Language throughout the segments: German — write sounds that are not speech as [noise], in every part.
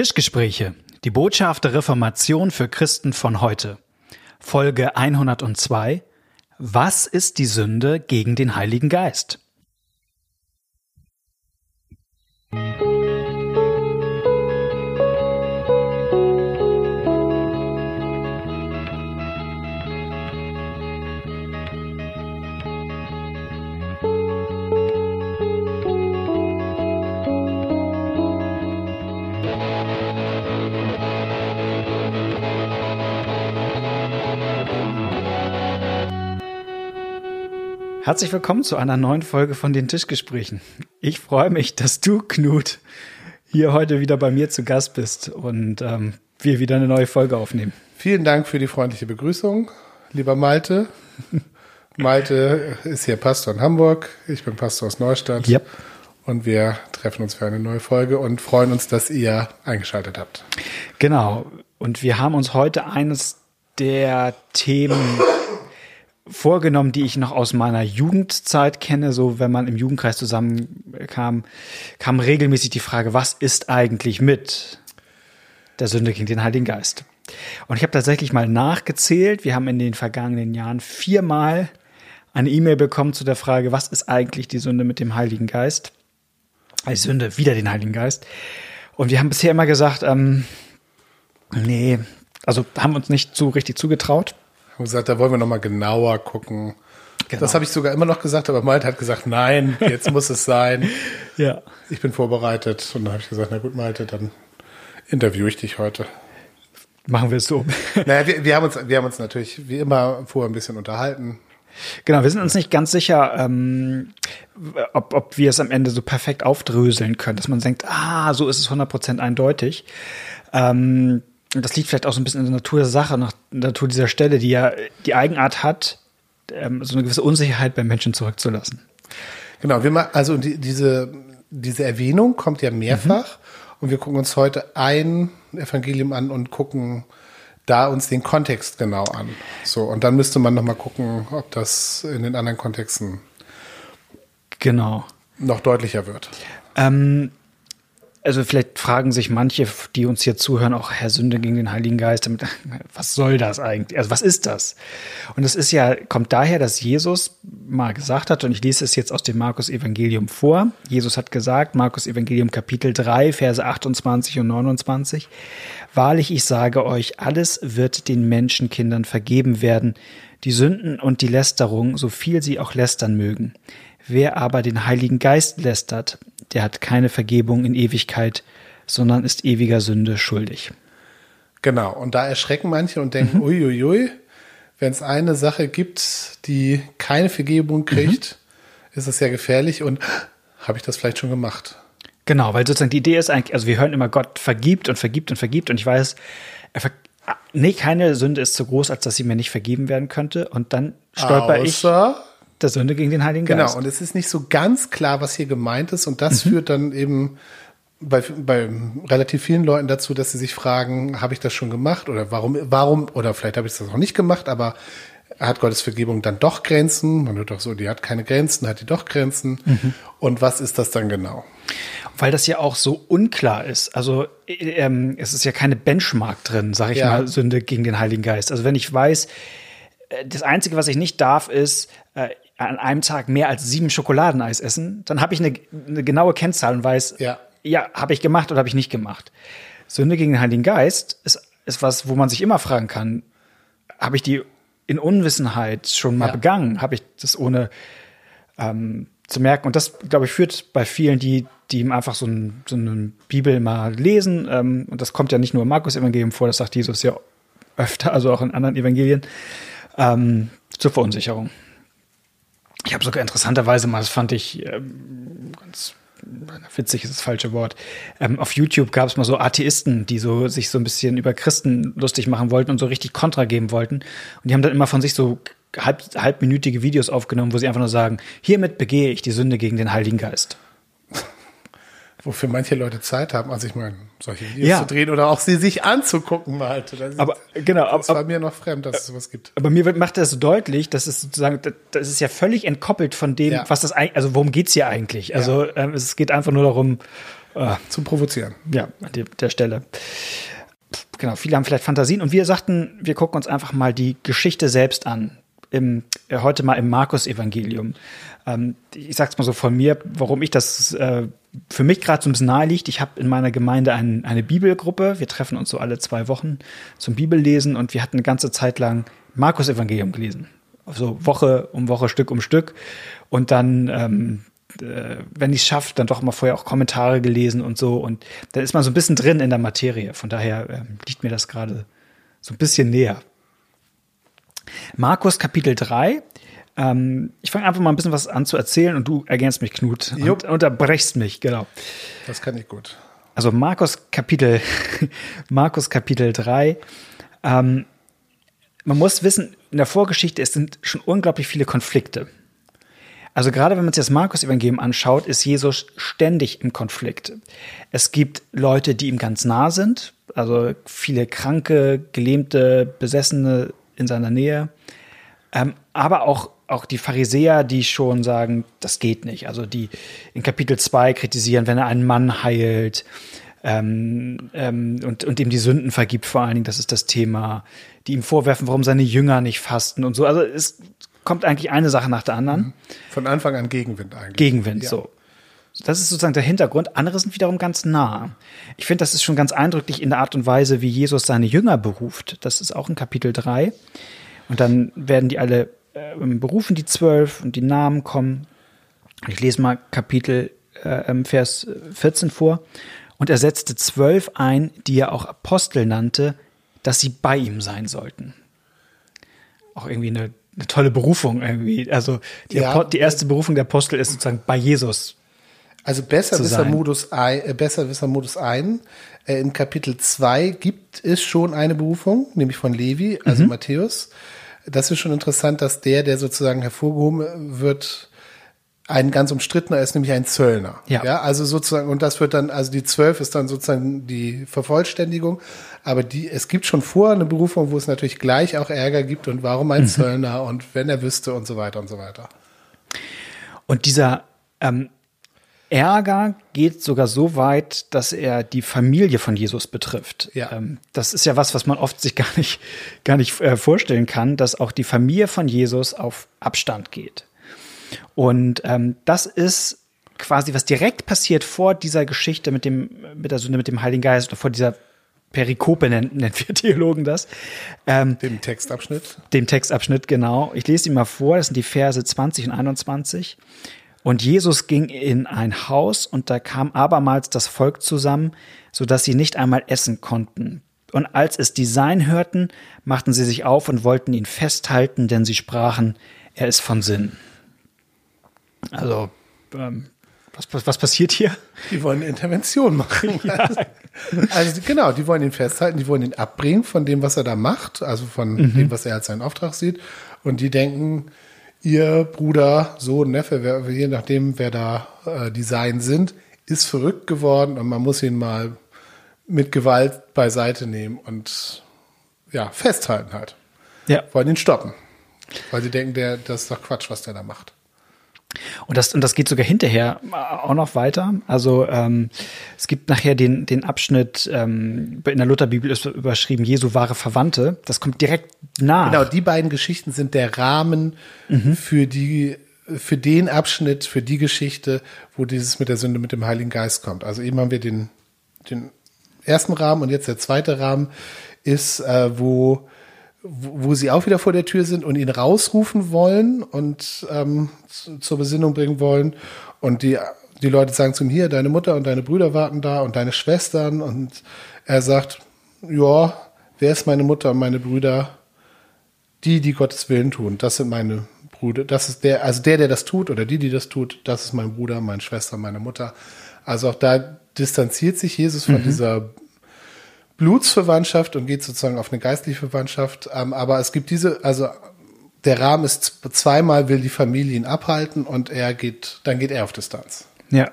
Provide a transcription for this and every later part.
Tischgespräche. Die Botschaft der Reformation für Christen von heute. Folge 102. Was ist die Sünde gegen den Heiligen Geist? Herzlich willkommen zu einer neuen Folge von den Tischgesprächen. Ich freue mich, dass du, Knut, hier heute wieder bei mir zu Gast bist und ähm, wir wieder eine neue Folge aufnehmen. Vielen Dank für die freundliche Begrüßung, lieber Malte. [laughs] Malte ist hier Pastor in Hamburg, ich bin Pastor aus Neustadt. Yep. Und wir treffen uns für eine neue Folge und freuen uns, dass ihr eingeschaltet habt. Genau. Und wir haben uns heute eines der Themen vorgenommen, die ich noch aus meiner Jugendzeit kenne. So, wenn man im Jugendkreis zusammenkam, kam regelmäßig die Frage, was ist eigentlich mit der Sünde gegen den Heiligen Geist? Und ich habe tatsächlich mal nachgezählt. Wir haben in den vergangenen Jahren viermal eine E-Mail bekommen zu der Frage, was ist eigentlich die Sünde mit dem Heiligen Geist? Die Sünde wieder den Heiligen Geist. Und wir haben bisher immer gesagt, ähm, nee, also haben uns nicht so richtig zugetraut haben gesagt, da wollen wir nochmal genauer gucken. Genau. Das habe ich sogar immer noch gesagt, aber Malte hat gesagt, nein, jetzt muss es sein. [laughs] ja. Ich bin vorbereitet. Und dann habe ich gesagt, na gut, Malte, dann interviewe ich dich heute. Machen wir es so. [laughs] naja, wir, wir, haben uns, wir haben uns natürlich wie immer vorher ein bisschen unterhalten. Genau, wir sind uns nicht ganz sicher, ähm, ob, ob wir es am Ende so perfekt aufdröseln können, dass man denkt, ah, so ist es 100% eindeutig. Ähm, das liegt vielleicht auch so ein bisschen in der Natur der Sache, nach der Natur dieser Stelle, die ja die Eigenart hat, ähm, so eine gewisse Unsicherheit beim Menschen zurückzulassen. Genau, wir also die, diese, diese Erwähnung kommt ja mehrfach mhm. und wir gucken uns heute ein Evangelium an und gucken da uns den Kontext genau an. So, und dann müsste man nochmal gucken, ob das in den anderen Kontexten genau noch deutlicher wird. Ähm, also vielleicht fragen sich manche, die uns hier zuhören, auch Herr Sünde gegen den Heiligen Geist, [laughs] was soll das eigentlich? Also was ist das? Und es ist ja, kommt daher, dass Jesus mal gesagt hat, und ich lese es jetzt aus dem Markus Evangelium vor. Jesus hat gesagt, Markus Evangelium Kapitel 3, Verse 28 und 29, Wahrlich, ich sage euch, alles wird den Menschenkindern vergeben werden, die Sünden und die Lästerung, so viel sie auch lästern mögen. Wer aber den Heiligen Geist lästert, der hat keine Vergebung in Ewigkeit, sondern ist ewiger Sünde schuldig. Genau, und da erschrecken manche und denken, mhm. uiuiui, wenn es eine Sache gibt, die keine Vergebung kriegt, mhm. ist es ja gefährlich und [gasps] habe ich das vielleicht schon gemacht? Genau, weil sozusagen die Idee ist eigentlich, also wir hören immer, Gott vergibt und vergibt und vergibt und ich weiß, er ver nee, keine Sünde ist so groß, als dass sie mir nicht vergeben werden könnte und dann stolper Außer ich der Sünde gegen den Heiligen genau, Geist. Genau, und es ist nicht so ganz klar, was hier gemeint ist. Und das mhm. führt dann eben bei, bei relativ vielen Leuten dazu, dass sie sich fragen, habe ich das schon gemacht oder warum, warum, oder vielleicht habe ich das noch nicht gemacht, aber hat Gottes Vergebung dann doch Grenzen? Man hört doch so, die hat keine Grenzen, hat die doch Grenzen. Mhm. Und was ist das dann genau? Weil das ja auch so unklar ist. Also ähm, es ist ja keine Benchmark drin, sage ich ja. mal, Sünde gegen den Heiligen Geist. Also wenn ich weiß, äh, das Einzige, was ich nicht darf, ist, äh, an einem Tag mehr als sieben Schokoladeneis essen, dann habe ich eine, eine, genaue Kennzahl und weiß, ja, ja habe ich gemacht oder habe ich nicht gemacht. Sünde gegen den Heiligen Geist ist, ist was, wo man sich immer fragen kann, habe ich die in Unwissenheit schon mal ja. begangen? Habe ich das ohne ähm, zu merken? Und das, glaube ich, führt bei vielen, die, die einfach so, ein, so eine Bibel mal lesen, ähm, und das kommt ja nicht nur im Markus-Evangelium vor, das sagt Jesus ja öfter, also auch in anderen Evangelien, ähm, zur Verunsicherung. Ich habe sogar interessanterweise mal, das fand ich ähm, ganz witzig ist das falsche Wort. Ähm, auf YouTube gab es mal so Atheisten, die so sich so ein bisschen über Christen lustig machen wollten und so richtig Kontra geben wollten. Und die haben dann immer von sich so halb, halbminütige Videos aufgenommen, wo sie einfach nur sagen, hiermit begehe ich die Sünde gegen den Heiligen Geist wofür manche Leute Zeit haben, also ich meine, solche Videos ja. zu drehen oder auch sie sich anzugucken mal. Das aber genau, das war mir noch fremd, dass es sowas gibt. Aber mir macht das so deutlich, dass es sozusagen, das ist ja völlig entkoppelt von dem, ja. was das eigentlich, also worum geht's hier eigentlich? Also ja. ähm, es geht einfach nur darum, äh, Äh, Zum Provozieren. Ja, an der, der Stelle. Genau, viele haben vielleicht Fantasien und wir sagten, wir gucken uns einfach mal die Geschichte selbst an. Im, äh, heute mal im Markus-Evangelium. Ähm, ich sag's mal so von mir, warum ich das äh, für mich gerade so ein bisschen nahe. Ich habe in meiner Gemeinde ein, eine Bibelgruppe. Wir treffen uns so alle zwei Wochen zum Bibellesen und wir hatten eine ganze Zeit lang Markus-Evangelium gelesen. Also Woche um Woche, Stück um Stück. Und dann ähm, äh, wenn ich es schaffe, dann doch mal vorher auch Kommentare gelesen und so. Und dann ist man so ein bisschen drin in der Materie. Von daher ähm, liegt mir das gerade so ein bisschen näher. Markus Kapitel 3. Ähm, ich fange einfach mal ein bisschen was an zu erzählen und du ergänzt mich, Knut, und unterbrechst mich, genau. Das kann ich gut. Also Markus Kapitel, [laughs] Markus Kapitel 3. Ähm, man muss wissen, in der Vorgeschichte es sind schon unglaublich viele Konflikte. Also gerade wenn man sich das Markus-Evangelium anschaut, ist Jesus ständig im Konflikt. Es gibt Leute, die ihm ganz nah sind, also viele Kranke, Gelähmte, Besessene in seiner Nähe, ähm, aber auch, auch die Pharisäer, die schon sagen, das geht nicht. Also die in Kapitel 2 kritisieren, wenn er einen Mann heilt ähm, ähm, und, und ihm die Sünden vergibt, vor allen Dingen, das ist das Thema, die ihm vorwerfen, warum seine Jünger nicht fasten und so. Also es kommt eigentlich eine Sache nach der anderen. Mhm. Von Anfang an Gegenwind eigentlich. Gegenwind, ja. so. Das ist sozusagen der Hintergrund. Andere sind wiederum ganz nah. Ich finde, das ist schon ganz eindrücklich in der Art und Weise, wie Jesus seine Jünger beruft. Das ist auch in Kapitel 3. Und dann werden die alle äh, berufen, die zwölf, und die Namen kommen. Ich lese mal Kapitel äh, Vers 14 vor. Und er setzte zwölf ein, die er auch Apostel nannte, dass sie bei ihm sein sollten. Auch irgendwie eine eine tolle Berufung irgendwie. Also die, ja. die erste Berufung der Apostel ist sozusagen bei Jesus. Also besser Wisser Modus ein, äh, besser Wisser Modus ein. Äh, in Kapitel 2 gibt es schon eine Berufung, nämlich von Levi, also mhm. Matthäus. Das ist schon interessant, dass der, der sozusagen hervorgehoben wird, ein ganz umstrittener ist, nämlich ein Zöllner. Ja. ja. Also sozusagen, und das wird dann, also die zwölf ist dann sozusagen die Vervollständigung. Aber die, es gibt schon vor eine Berufung, wo es natürlich gleich auch Ärger gibt und warum ein mhm. Zöllner und wenn er wüsste und so weiter und so weiter. Und dieser ähm, Ärger geht sogar so weit, dass er die Familie von Jesus betrifft. Ja. Ähm, das ist ja was, was man oft sich [laughs] gar nicht, gar nicht äh, vorstellen kann, dass auch die Familie von Jesus auf Abstand geht. Und ähm, das ist quasi, was direkt passiert vor dieser Geschichte mit dem, mit der Sünde, mit dem Heiligen Geist oder vor dieser Perikope nennen, nennen wir Theologen das. Ähm, dem Textabschnitt. Dem Textabschnitt, genau. Ich lese ihn mal vor, das sind die Verse 20 und 21. Und Jesus ging in ein Haus und da kam abermals das Volk zusammen, so dass sie nicht einmal essen konnten. Und als es die Sein hörten, machten sie sich auf und wollten ihn festhalten, denn sie sprachen, er ist von Sinn. Also, ähm, was, was, passiert hier? Die wollen eine Intervention machen. [laughs] Ja. Also genau, die wollen ihn festhalten, die wollen ihn abbringen von dem, was er da macht, also von mhm. dem, was er als seinen Auftrag sieht. Und die denken, ihr Bruder, Sohn, Neffe, wer, je nachdem, wer da äh, die Sein sind, ist verrückt geworden und man muss ihn mal mit Gewalt beiseite nehmen und ja, festhalten halt. Ja. Wollen ihn stoppen. Weil sie denken, der, das ist doch Quatsch, was der da macht. Und das, und das geht sogar hinterher auch noch weiter. Also ähm, es gibt nachher den, den Abschnitt, ähm, in der Lutherbibel ist überschrieben, Jesu wahre Verwandte. Das kommt direkt nach. Genau, die beiden Geschichten sind der Rahmen mhm. für die für den Abschnitt, für die Geschichte, wo dieses mit der Sünde mit dem Heiligen Geist kommt. Also eben haben wir den, den ersten Rahmen und jetzt der zweite Rahmen ist, äh, wo wo sie auch wieder vor der Tür sind und ihn rausrufen wollen und ähm, zur Besinnung bringen wollen. Und die, die Leute sagen zu ihm, hier, deine Mutter und deine Brüder warten da und deine Schwestern. Und er sagt, ja, wer ist meine Mutter und meine Brüder? Die, die Gottes Willen tun. Das sind meine Brüder. Das ist der, also der, der das tut oder die, die das tut, das ist mein Bruder, meine Schwester, meine Mutter. Also auch da distanziert sich Jesus von mhm. dieser Blutsverwandtschaft und geht sozusagen auf eine geistliche Verwandtschaft. Ähm, aber es gibt diese, also der Rahmen ist zweimal will die Familie ihn abhalten und er geht, dann geht er auf Distanz. Ja.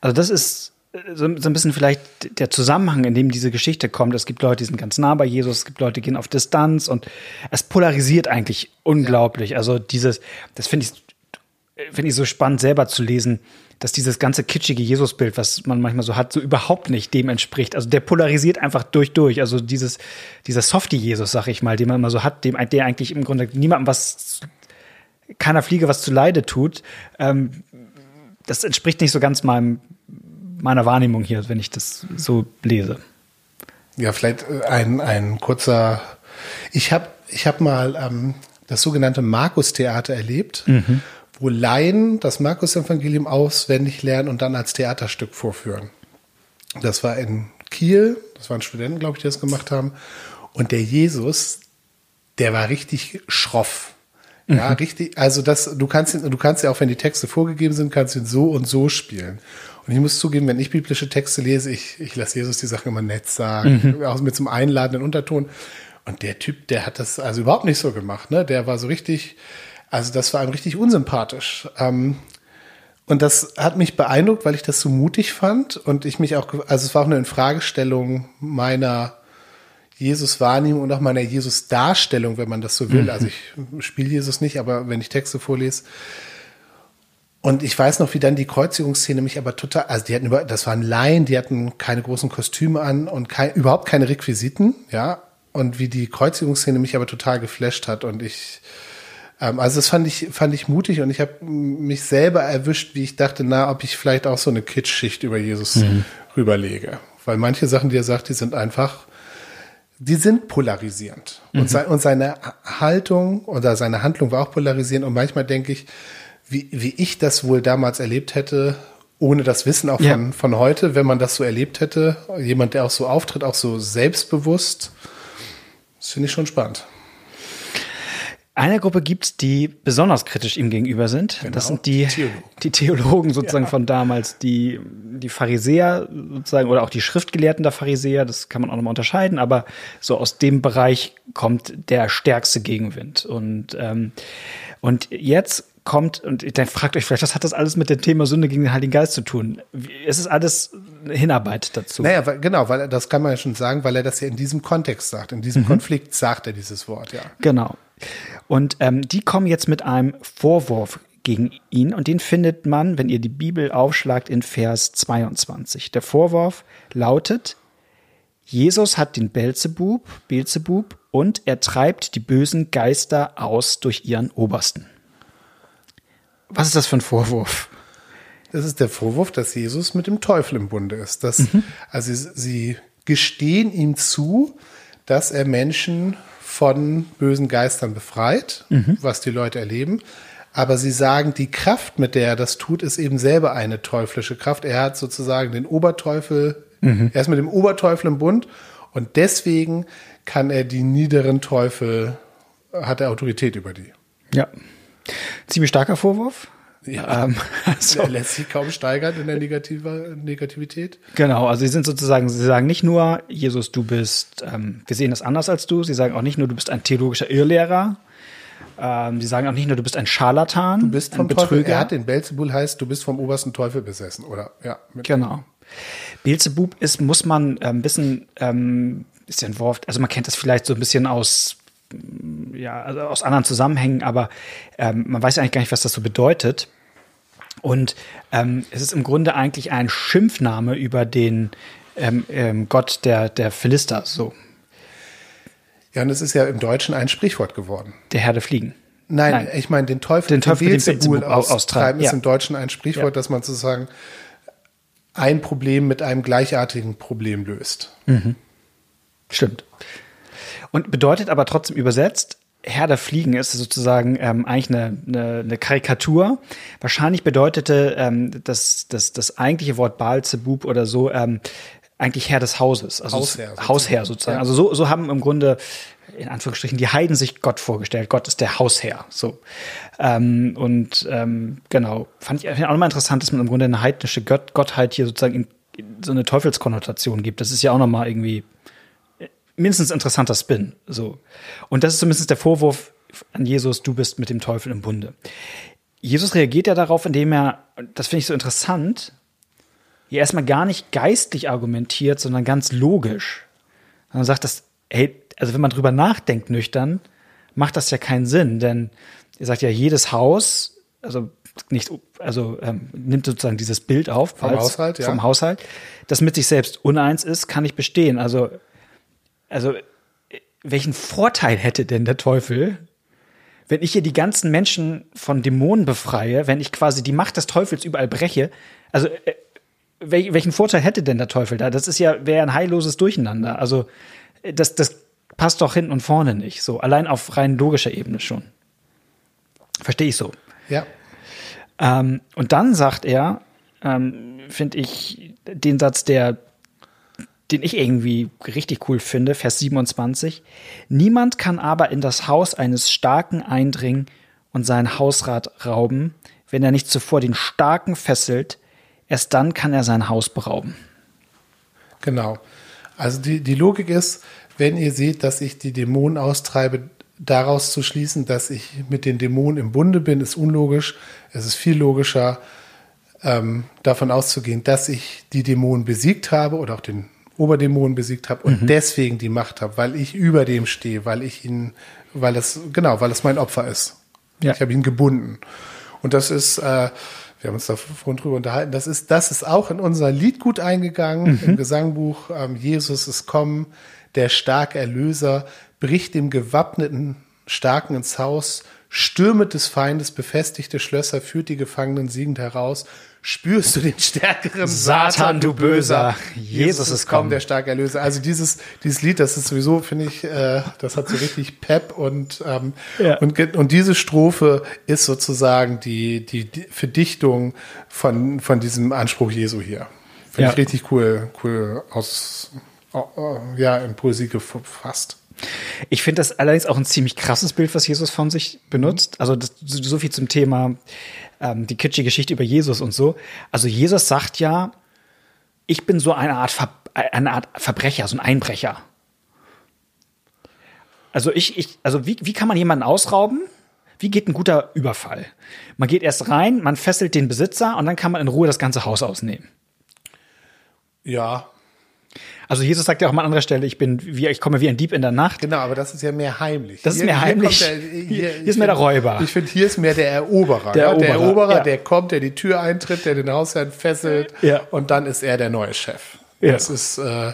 Also das ist so, so ein bisschen vielleicht der Zusammenhang, in dem diese Geschichte kommt. Es gibt Leute, die sind ganz nah bei Jesus, es gibt Leute, die gehen auf Distanz und es polarisiert eigentlich unglaublich. Ja. Also dieses, das finde ich, finde ich so spannend selber zu lesen, dass dieses ganze kitschige Jesusbild, was man manchmal so hat, so überhaupt nicht dem entspricht. Also der polarisiert einfach durch durch. Also dieses, dieser Softie-Jesus, sag ich mal, den man immer so hat, dem, der eigentlich im Grunde niemandem was, keiner Fliege was zu Leide tut, ähm, das entspricht nicht so ganz meinem, meiner Wahrnehmung hier, wenn ich das so lese. Ja, vielleicht äh, ein, ein kurzer. Ich habe ich hab mal ähm, das sogenannte Markus-Theater erlebt, mhm. Wo Laien das Markus-Evangelium auswendig lernen und dann als Theaterstück vorführen. Das war in Kiel, das waren Studenten, glaube ich, die das gemacht haben. Und der Jesus, der war richtig schroff. Ja, mhm. richtig. Also das, du kannst, du kannst ja auch, wenn die Texte vorgegeben sind, kannst du ihn so und so spielen. Und ich muss zugeben, wenn ich biblische Texte lese, ich, ich lasse Jesus die Sachen immer nett sagen, mhm. auch mit einem einladenden Unterton. Und der Typ, der hat das also überhaupt nicht so gemacht, ne? Der war so richtig, also das war ihm richtig unsympathisch. Ähm, und das hat mich beeindruckt, weil ich das so mutig fand und ich mich auch, also es war auch eine Infragestellung meiner Jesus-Wahrnehmung und auch meiner Jesus-Darstellung, wenn man das so will. Mhm. Also ich spiele Jesus nicht, aber wenn ich Texte vorlese. Und ich weiß noch, wie dann die Kreuzigungsszene mich aber total, also die hatten über, das waren Laien, die hatten keine großen Kostüme an und kein, überhaupt keine Requisiten, ja. Und wie die Kreuzigungsszene mich aber total geflasht hat und ich, also das fand ich, fand ich mutig und ich habe mich selber erwischt, wie ich dachte, na, ob ich vielleicht auch so eine Kitschschicht über Jesus mhm. rüberlege. Weil manche Sachen, die er sagt, die sind einfach die sind polarisierend. Mhm. Und, se und, seine Haltung oder seine Handlung war auch polarisierend. Und manchmal denke ich, wie, wie ich das wohl damals erlebt hätte, ohne das Wissen auch ja. von, von heute, wenn man das so erlebt hätte, jemand, der auch so auftritt, auch so selbstbewusst, das finde ich schon spannend. Eine Gruppe gibt, die besonders kritisch ihm gegenüber sind. Genau, das sind die Theologen, [laughs] die Theologen sozusagen ja. von damals, die, die Pharisäer sozusagen oder auch die Schriftgelehrten der Pharisäer, das kann man auch nochmal unterscheiden, aber so aus dem Bereich kommt der stärkste Gegenwind. Und, ähm, und jetzt kommt, und dann fragt euch vielleicht, was hat das alles mit dem Thema Sünde gegen den Heiligen Geist zu tun? Es ist alles Hinarbeit dazu. Naja, weil, genau, weil das kann man ja schon sagen, weil er das ja in diesem Kontext sagt, in diesem mhm. Konflikt sagt er dieses Wort, ja. Genau. Und ähm, die kommen jetzt mit einem Vorwurf gegen ihn und den findet man, wenn ihr die Bibel aufschlagt, in Vers 22. Der Vorwurf lautet, Jesus hat den Belzebub, Beelzebub und er treibt die bösen Geister aus durch ihren Obersten. Was ist das für ein Vorwurf? Das ist der Vorwurf, dass Jesus mit dem Teufel im Bunde ist. Dass, mhm. Also sie gestehen ihm zu, dass er Menschen von bösen Geistern befreit, mhm. was die Leute erleben. Aber sie sagen, die Kraft, mit der er das tut, ist eben selber eine teuflische Kraft. Er hat sozusagen den Oberteufel, mhm. er ist mit dem Oberteufel im Bund und deswegen kann er die niederen Teufel, hat er Autorität über die. Ja. Ziemlich starker Vorwurf. Ja, ähm, [laughs] also, lässt sich kaum steigern in der Negative, Negativität. Genau, also sie sind sozusagen, sie sagen nicht nur, Jesus, du bist, ähm, wir sehen das anders als du, sie sagen auch nicht nur, du bist ein theologischer Irrlehrer, ähm, sie sagen auch nicht nur, du bist ein Scharlatan, du bist vom Betrüger. Teufel, er hat den Belzebul heißt, du bist vom obersten Teufel besessen, oder? Ja. Genau. Beelzebub ist, muss man ein bisschen, ähm, ist ja ein Wort, also man kennt das vielleicht so ein bisschen aus ja, also aus anderen Zusammenhängen, aber ähm, man weiß eigentlich gar nicht, was das so bedeutet. Und ähm, es ist im Grunde eigentlich ein Schimpfname über den ähm, ähm, Gott der, der Philister, so. Ja, und es ist ja im Deutschen ein Sprichwort geworden. Der Herr der Fliegen. Nein, Nein, ich meine, den Teufel, den Teufel den Beelzebul aus, austreiben, ja. ist im Deutschen ein Sprichwort, ja. dass man sozusagen ein Problem mit einem gleichartigen Problem löst. Mhm. Stimmt. Und bedeutet aber trotzdem übersetzt, Herr der Fliegen ist sozusagen ähm, eigentlich eine, eine, eine Karikatur. Wahrscheinlich bedeutete ähm, das, das, das eigentliche Wort Baalzebub oder so ähm, eigentlich Herr des Hauses, also Hausherr sozusagen. Hausherr sozusagen. Ja. Also so, so haben im Grunde in Anführungsstrichen die Heiden sich Gott vorgestellt. Gott ist der Hausherr. So ähm, und ähm, genau fand ich, auch nochmal interessant, dass man im Grunde eine heidnische Gott, Gottheit hier sozusagen in, in so eine Teufelskonnotation gibt. Das ist ja auch nochmal irgendwie mindestens interessanter Spin. So. Und das ist zumindest der Vorwurf an Jesus, du bist mit dem Teufel im Bunde. Jesus reagiert ja darauf, indem er, das finde ich so interessant, hier erstmal gar nicht geistlich argumentiert, sondern ganz logisch. Und sagt das, hey, also wenn man drüber nachdenkt nüchtern, macht das ja keinen Sinn, denn er sagt ja, jedes Haus, also nicht, also ähm, nimmt sozusagen dieses Bild auf vom Haushalt, ja. vom Haushalt, das mit sich selbst uneins ist, kann ich bestehen. Also, also welchen Vorteil hätte denn der Teufel, wenn ich hier die ganzen Menschen von Dämonen befreie, wenn ich quasi die Macht des Teufels überall breche? Also äh, welchen Vorteil hätte denn der Teufel da? Das ist ja wäre ein heilloses Durcheinander. Also das, das passt doch hinten und vorne nicht. So allein auf rein logischer Ebene schon. Verstehe ich so. Ja. Ähm, und dann sagt er, ähm, finde ich den Satz, der, den ich irgendwie richtig cool finde, Vers 27. Niemand kann aber in das Haus eines Starken eindringen und sein Hausrat rauben, wenn er nicht zuvor den Starken fesselt, erst dann kann er sein Haus berauben. Genau. Also die, die Logik ist, wenn ihr seht, dass ich die Dämonen austreibe, daraus zu schließen, dass ich mit den Dämonen im Bunde bin, ist unlogisch. Es ist viel logischer, ähm, davon auszugehen, dass ich die Dämonen besiegt habe oder auch den Oberdämonen besiegt habe und mhm. deswegen die Macht habe, weil ich über dem stehe, weil ich ihn, weil es, genau, weil es mein Opfer ist. Ja. Ich habe ihn gebunden. Und das ist, äh, wir haben uns da vorhin drüber unterhalten, das ist, das ist auch in unser Lied gut eingegangen, mhm. im Gesangbuch, ähm, Jesus ist kommen, der starke Erlöser, bricht dem gewappneten Starken ins Haus, stürmet des Feindes befestigte Schlösser, führt die Gefangenen siegend heraus. Spürst du den stärkeren Satan, Satan du Böser, Jesus, ist kommen, der starke Erlöser. Also dieses dieses Lied, das ist sowieso, finde ich, äh, das hat so richtig Pep und ähm, ja. und und diese Strophe ist sozusagen die die, die Verdichtung von von diesem Anspruch Jesu hier. Finde ja. ich richtig cool cool aus ja in Poesie gefasst. Ich finde das allerdings auch ein ziemlich krasses Bild, was Jesus von sich benutzt. Also das, so viel zum Thema ähm, die kitschige Geschichte über Jesus und so. Also Jesus sagt ja, ich bin so eine Art, Ver eine Art Verbrecher, so ein Einbrecher. Also ich, ich also wie, wie kann man jemanden ausrauben? Wie geht ein guter Überfall? Man geht erst rein, man fesselt den Besitzer und dann kann man in Ruhe das ganze Haus ausnehmen. Ja, also Jesus sagt ja auch mal an anderer Stelle, ich bin wie, ich komme wie ein Dieb in der Nacht. Genau, aber das ist ja mehr heimlich. Das hier, ist mehr heimlich. Hier, der, hier, hier ist mehr der Räuber. Ich finde, hier ist mehr der Eroberer. Der? Eroberer, der Eroberer, ja. der kommt, der die Tür eintritt, der den Hausherrn fesselt ja. und dann ist er der neue Chef. Ja. Das ist äh,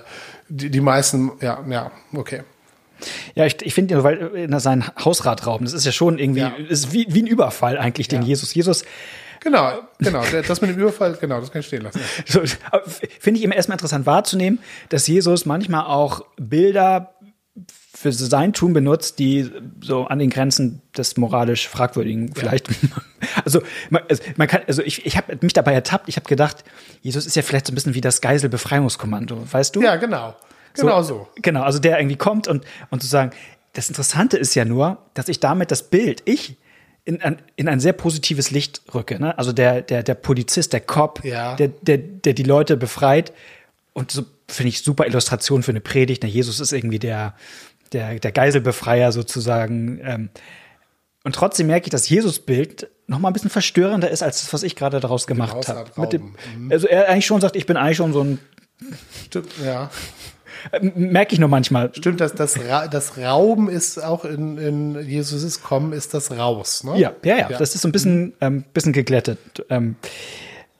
die, die meisten, ja, ja, okay. Ja, ich, ich finde, weil äh, sein Hausrat rauben, das ist ja schon irgendwie, ja. ist wie, wie ein Überfall eigentlich, den Jesus. Jesus Genau, genau. Das mit dem Überfall, genau, das kann ich stehen lassen. [laughs] So, Finde ich immer erstmal interessant wahrzunehmen, dass Jesus manchmal auch Bilder für sein Tun benutzt, die so an den Grenzen des moralisch Fragwürdigen vielleicht. Ja. [laughs] Also man, man, kann, also ich, ich habe mich dabei ertappt. Ich habe gedacht, Jesus ist ja vielleicht so ein bisschen wie das Geiselbefreiungskommando, weißt du? Ja, genau, genau so. so. Genau, also der irgendwie kommt und und zu sagen, das Interessante ist ja nur, dass ich damit das Bild, ich in ein, in ein sehr positives Licht rücke. Ne? Also der, der, der Polizist, der Cop, ja. der, der, der die Leute befreit. Und so finde ich super Illustration für eine Predigt. Ne? Jesus ist irgendwie der, der, der Geiselbefreier sozusagen. Ähm, und trotzdem merke ich, dass Jesus-Bild noch mal ein bisschen verstörender ist als das, was ich gerade daraus gemacht habe. Mhm. Also er eigentlich schon sagt, ich bin eigentlich schon so ein ja. Merke ich nur manchmal. Stimmt, dass das, Ra das Rauben ist auch in, in Jesus ist kommen, ist das raus. Ne? Ja, ja, ja, ja. Das ist so ein bisschen, ähm, bisschen geglättet. Ähm,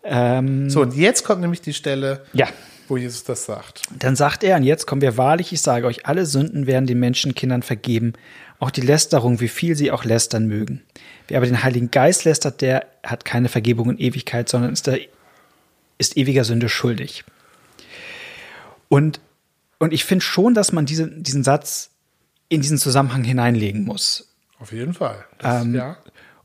ähm, so, und jetzt kommt nämlich die Stelle, ja. wo Jesus das sagt. Dann sagt er, und jetzt kommen wir wahrlich, ich sage euch, alle Sünden werden den Menschenkindern vergeben, auch die Lästerung, wie viel sie auch lästern mögen. Wer aber den Heiligen Geist lästert, der hat keine Vergebung in Ewigkeit, sondern ist, der, ist ewiger Sünde schuldig. Und und ich finde schon, dass man diese, diesen Satz in diesen Zusammenhang hineinlegen muss. Auf jeden Fall. Das, ähm, ja.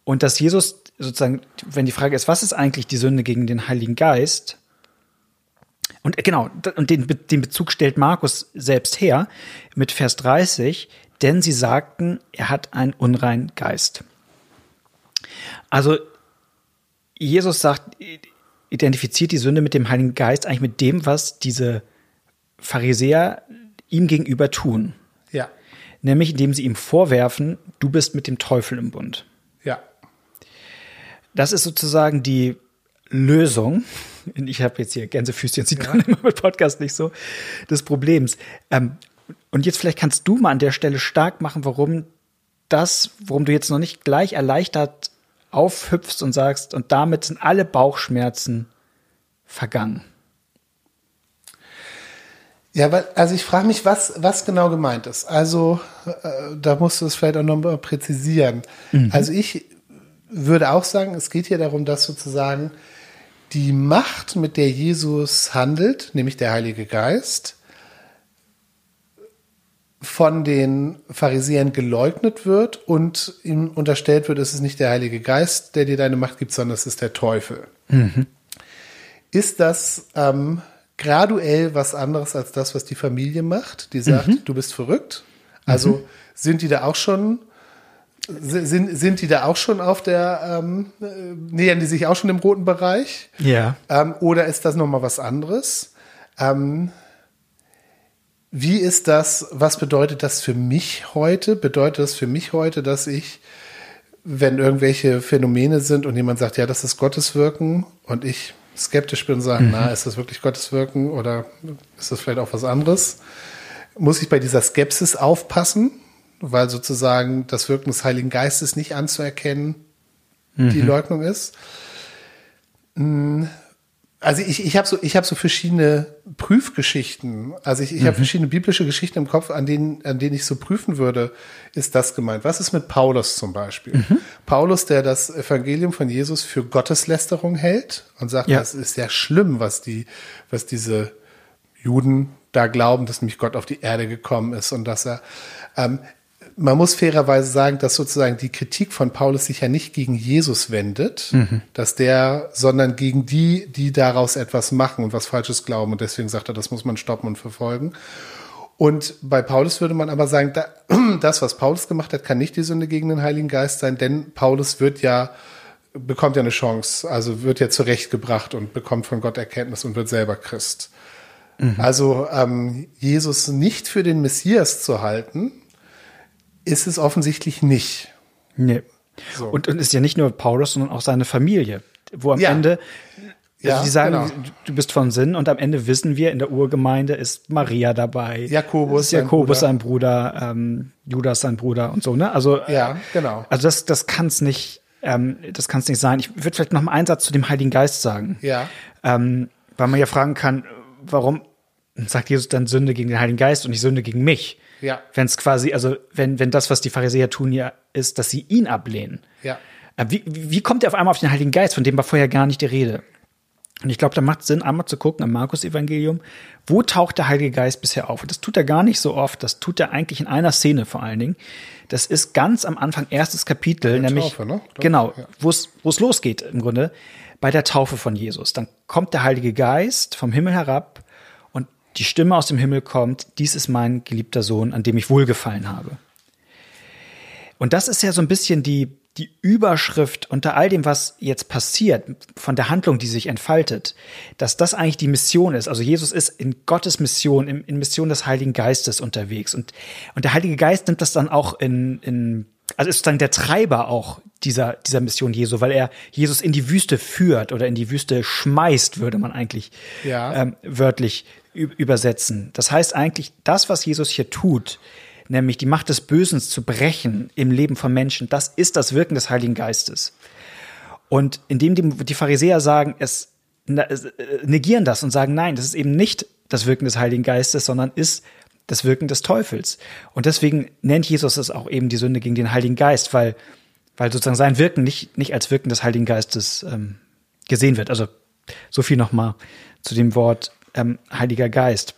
Und dass Jesus sozusagen, wenn die Frage ist, was ist eigentlich die Sünde gegen den Heiligen Geist? Und äh, genau, und den, den Bezug stellt Markus selbst her mit Vers 30, denn sie sagten, er hat einen unreinen Geist. Also Jesus sagt, identifiziert die Sünde mit dem Heiligen Geist eigentlich mit dem, was diese Pharisäer ihm gegenüber tun. Ja. Nämlich indem sie ihm vorwerfen, du bist mit dem Teufel im Bund. Ja. Das ist sozusagen die Lösung. [laughs] Ich habe jetzt hier Gänsefüßchen, sieht ja. man immer mit Podcast nicht so, des Problems. Ähm, und jetzt vielleicht kannst du mal an der Stelle stark machen, warum das, warum du jetzt noch nicht gleich erleichtert aufhüpfst und sagst, und damit sind alle Bauchschmerzen vergangen. Ja, weil, also ich frage mich, was, was genau gemeint ist. Also, äh, da musst du es vielleicht auch noch mal präzisieren. Mhm. Also ich würde auch sagen, es geht hier darum, dass sozusagen die Macht, mit der Jesus handelt, nämlich der Heilige Geist, von den Pharisäern geleugnet wird und ihm unterstellt wird, es ist nicht der Heilige Geist, der dir deine Macht gibt, sondern es ist der Teufel. Mhm. Ist das ähm, graduell was anderes als das, was die Familie macht, die sagt, mhm. du bist verrückt? Also mhm. sind die da auch schon sind, sind die da auch schon auf der, ähm, nähern die sich auch schon im roten Bereich? Ja. Ähm, oder ist das nochmal was anderes? Ähm, wie ist das, was bedeutet das für mich heute? Bedeutet das für mich heute, dass ich, wenn irgendwelche Phänomene sind und jemand sagt, ja, das ist Gottes Wirken und ich skeptisch bin und sage, mhm. na, ist das wirklich Gottes Wirken oder ist das vielleicht auch was anderes? Muss ich bei dieser Skepsis aufpassen, weil sozusagen das Wirken des Heiligen Geistes nicht anzuerkennen mhm. die Leugnung ist? Also ich, ich habe so, ich hab so verschiedene Prüfgeschichten. Also ich, ich mhm. habe verschiedene biblische Geschichten im Kopf, an denen, an denen ich so prüfen würde, ist das gemeint. Was ist mit Paulus zum Beispiel? Mhm. Paulus, der das Evangelium von Jesus für Gotteslästerung hält und sagt, ja. das ist ja schlimm, was die, was diese Juden da glauben, dass nämlich Gott auf die Erde gekommen ist und dass er ähm, man muss fairerweise sagen, dass sozusagen die Kritik von Paulus sich ja nicht gegen Jesus wendet, mhm. dass der, sondern gegen die, die daraus etwas machen und was Falsches glauben. Und deswegen sagt er, das muss man stoppen und verfolgen. Und bei Paulus würde man aber sagen, [clears throat] das, was Paulus gemacht hat, kann nicht die Sünde gegen den Heiligen Geist sein, denn Paulus wird ja, bekommt ja eine Chance, also wird ja zurechtgebracht und bekommt von Gott Erkenntnis und wird selber Christ. Mhm. Also ähm, Jesus nicht für den Messias zu halten, ist es offensichtlich nicht. Nee. So. Und, und ist ja nicht nur Paulus, sondern auch seine Familie, wo am ja. Ende also ja, die sagen, genau. du bist von Sinn und am Ende wissen wir, in der Urgemeinde ist Maria dabei. Jakobus. Ist Jakobus sein Bruder, sein Bruder ähm, Judas sein Bruder und so, ne? Also, ja, genau. Also das, das kann es nicht, ähm, das kann es nicht sein. Ich würde vielleicht noch mal einen Satz zu dem Heiligen Geist sagen. Ja. Ähm, weil man ja fragen kann, warum sagt Jesus dann Sünde gegen den Heiligen Geist und nicht Sünde gegen mich? Ja. Wenn es quasi, also wenn, wenn das, was die Pharisäer tun, ja ist, dass sie ihn ablehnen. Ja. Äh, wie, wie kommt er auf einmal auf den Heiligen Geist, von dem war vorher gar nicht die Rede? Und ich glaube, da macht es Sinn, einmal zu gucken am Markus-Evangelium, wo taucht der Heilige Geist bisher auf? Und das tut er gar nicht so oft, das tut er eigentlich in einer Szene vor allen Dingen. Das ist ganz am Anfang, erstes Kapitel, der nämlich, Taufe, ne? genau, ja. wo es losgeht im Grunde, bei der Taufe von Jesus. Dann kommt der Heilige Geist vom Himmel herab die Stimme aus dem Himmel kommt, dies ist mein geliebter Sohn, an dem ich wohlgefallen habe. Und das ist ja so ein bisschen die, die Überschrift unter all dem, was jetzt passiert, von der Handlung, die sich entfaltet, dass das eigentlich die Mission ist. Also Jesus ist in Gottes Mission, in, in Mission des Heiligen Geistes unterwegs. Und, und der Heilige Geist nimmt das dann auch in, in also ist sozusagen der Treiber auch dieser, dieser Mission Jesu, weil er Jesus in die Wüste führt oder in die Wüste schmeißt, würde man eigentlich ja. ähm, wörtlich übersetzen. Das heißt eigentlich, das, was Jesus hier tut, nämlich die Macht des Bösen zu brechen im Leben von Menschen, das ist das Wirken des Heiligen Geistes. Und indem die, Pharisäer sagen, es äh, negieren das und sagen, nein, das ist eben nicht das Wirken des Heiligen Geistes, sondern ist das Wirken des Teufels. Und deswegen nennt Jesus es auch eben die Sünde gegen den Heiligen Geist, weil, weil sozusagen sein Wirken nicht, nicht als Wirken des Heiligen Geistes ähm, gesehen wird. Also so viel nochmal zu dem Wort ähm, Heiliger Geist.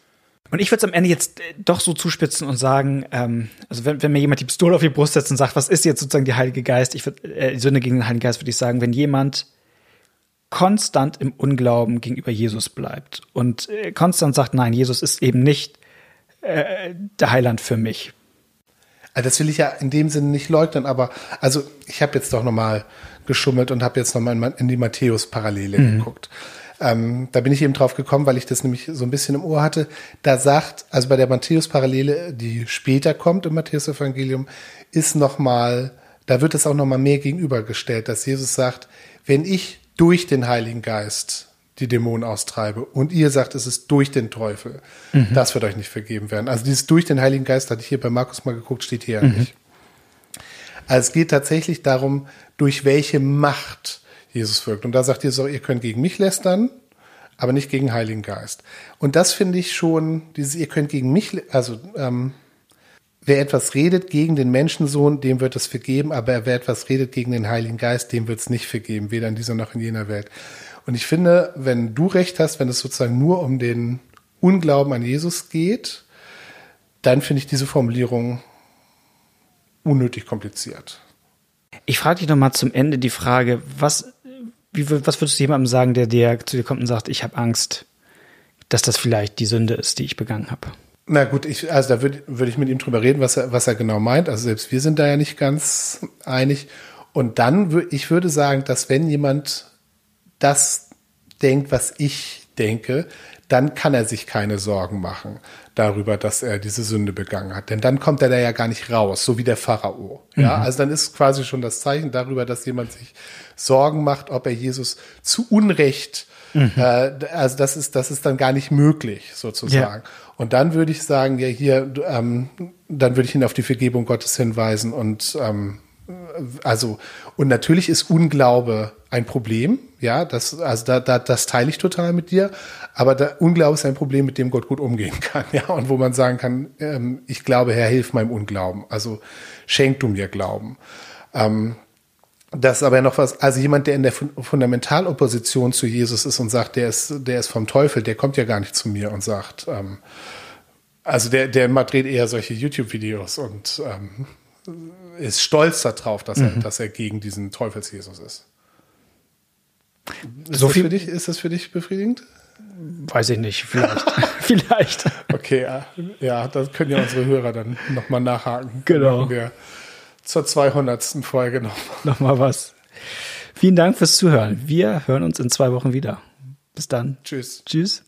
Und ich würde es am Ende jetzt äh, doch so zuspitzen und sagen, ähm, also wenn, wenn mir jemand die Pistole auf die Brust setzt und sagt, was ist jetzt sozusagen die Heilige Geist, ich würd, äh, die Sünde gegen den Heiligen Geist, würde ich sagen, wenn jemand konstant im Unglauben gegenüber Jesus bleibt und äh, konstant sagt, nein, Jesus ist eben nicht äh, der Heiland für mich. Also das will ich ja in dem Sinne nicht leugnen, aber also ich habe jetzt doch noch mal geschummelt und habe jetzt noch mal in die Matthäus-Parallele mhm. geguckt. Ähm, da bin ich eben drauf gekommen, weil ich das nämlich so ein bisschen im Ohr hatte. Da sagt, also bei der Matthäus-Parallele, die später kommt im Matthäus-Evangelium, ist noch mal, da wird es auch noch mal mehr gegenübergestellt, dass Jesus sagt, wenn ich durch den Heiligen Geist die Dämonen austreibe und ihr sagt, es ist durch den Teufel, mhm. das wird euch nicht vergeben werden. Also dieses durch den Heiligen Geist hatte ich hier bei Markus mal geguckt, steht hier mhm. nicht. Also es geht tatsächlich darum, durch welche Macht Jesus wirkt. Und da sagt Jesus auch, ihr könnt gegen mich lästern, aber nicht gegen Heiligen Geist. Und das finde ich schon, dieses, ihr könnt gegen mich, also ähm, wer etwas redet gegen den Menschensohn, dem wird es vergeben, aber wer etwas redet gegen den Heiligen Geist, dem wird es nicht vergeben, weder in dieser noch in jener Welt. Und ich finde, wenn du recht hast, wenn es sozusagen nur um den Unglauben an Jesus geht, dann finde ich diese Formulierung unnötig kompliziert. Ich frage dich nochmal zum Ende die Frage, was, wie, was würdest du jemandem sagen, der dir zu dir kommt und sagt, ich habe Angst, dass das vielleicht die Sünde ist, die ich begangen habe? Na gut, ich, also da würde würd ich mit ihm drüber reden, was er, was er genau meint. Also selbst wir sind da ja nicht ganz einig. Und dann, ich würde sagen, dass wenn jemand das denkt, was ich denke, dann kann er sich keine Sorgen machen darüber, dass er diese Sünde begangen hat. Denn dann kommt er da ja gar nicht raus, so wie der Pharao. Ja, mhm. also dann ist quasi schon das Zeichen darüber, dass jemand sich Sorgen macht, ob er Jesus zu Unrecht Mhm. Äh, also das ist, das ist dann gar nicht möglich, sozusagen. Ja. Und dann würde ich sagen, ja, hier, ähm, dann würde ich ihn auf die Vergebung Gottes hinweisen und ähm, also, und natürlich ist Unglaube ein Problem, ja, das, also da, da, das teile ich total mit dir, aber der Unglaube ist ein Problem, mit dem Gott gut umgehen [laughs] kann, ja, und wo man sagen kann, ähm, ich glaube, Herr, hilf meinem Unglauben, also schenk du mir Glauben. Ähm, das ist aber noch was, also jemand, der in der Fundamentalopposition zu Jesus ist und sagt, der ist, der ist vom Teufel, der kommt ja gar nicht zu mir und sagt, ähm, also der, der dreht eher solche YouTube-Videos und ähm, ist stolz darauf, dass, mhm. er, dass er gegen diesen Teufels-Jesus ist. Ist, so das für dich, ist das für dich befriedigend? Weiß ich nicht, vielleicht. [laughs] vielleicht. Okay, ja, ja, das können ja unsere Hörer dann nochmal nachhaken. Genau zur 200. Folge noch. Nochmal was. Vielen Dank fürs Zuhören. Wir hören uns in zwei Wochen wieder. Bis dann. Tschüss. Tschüss.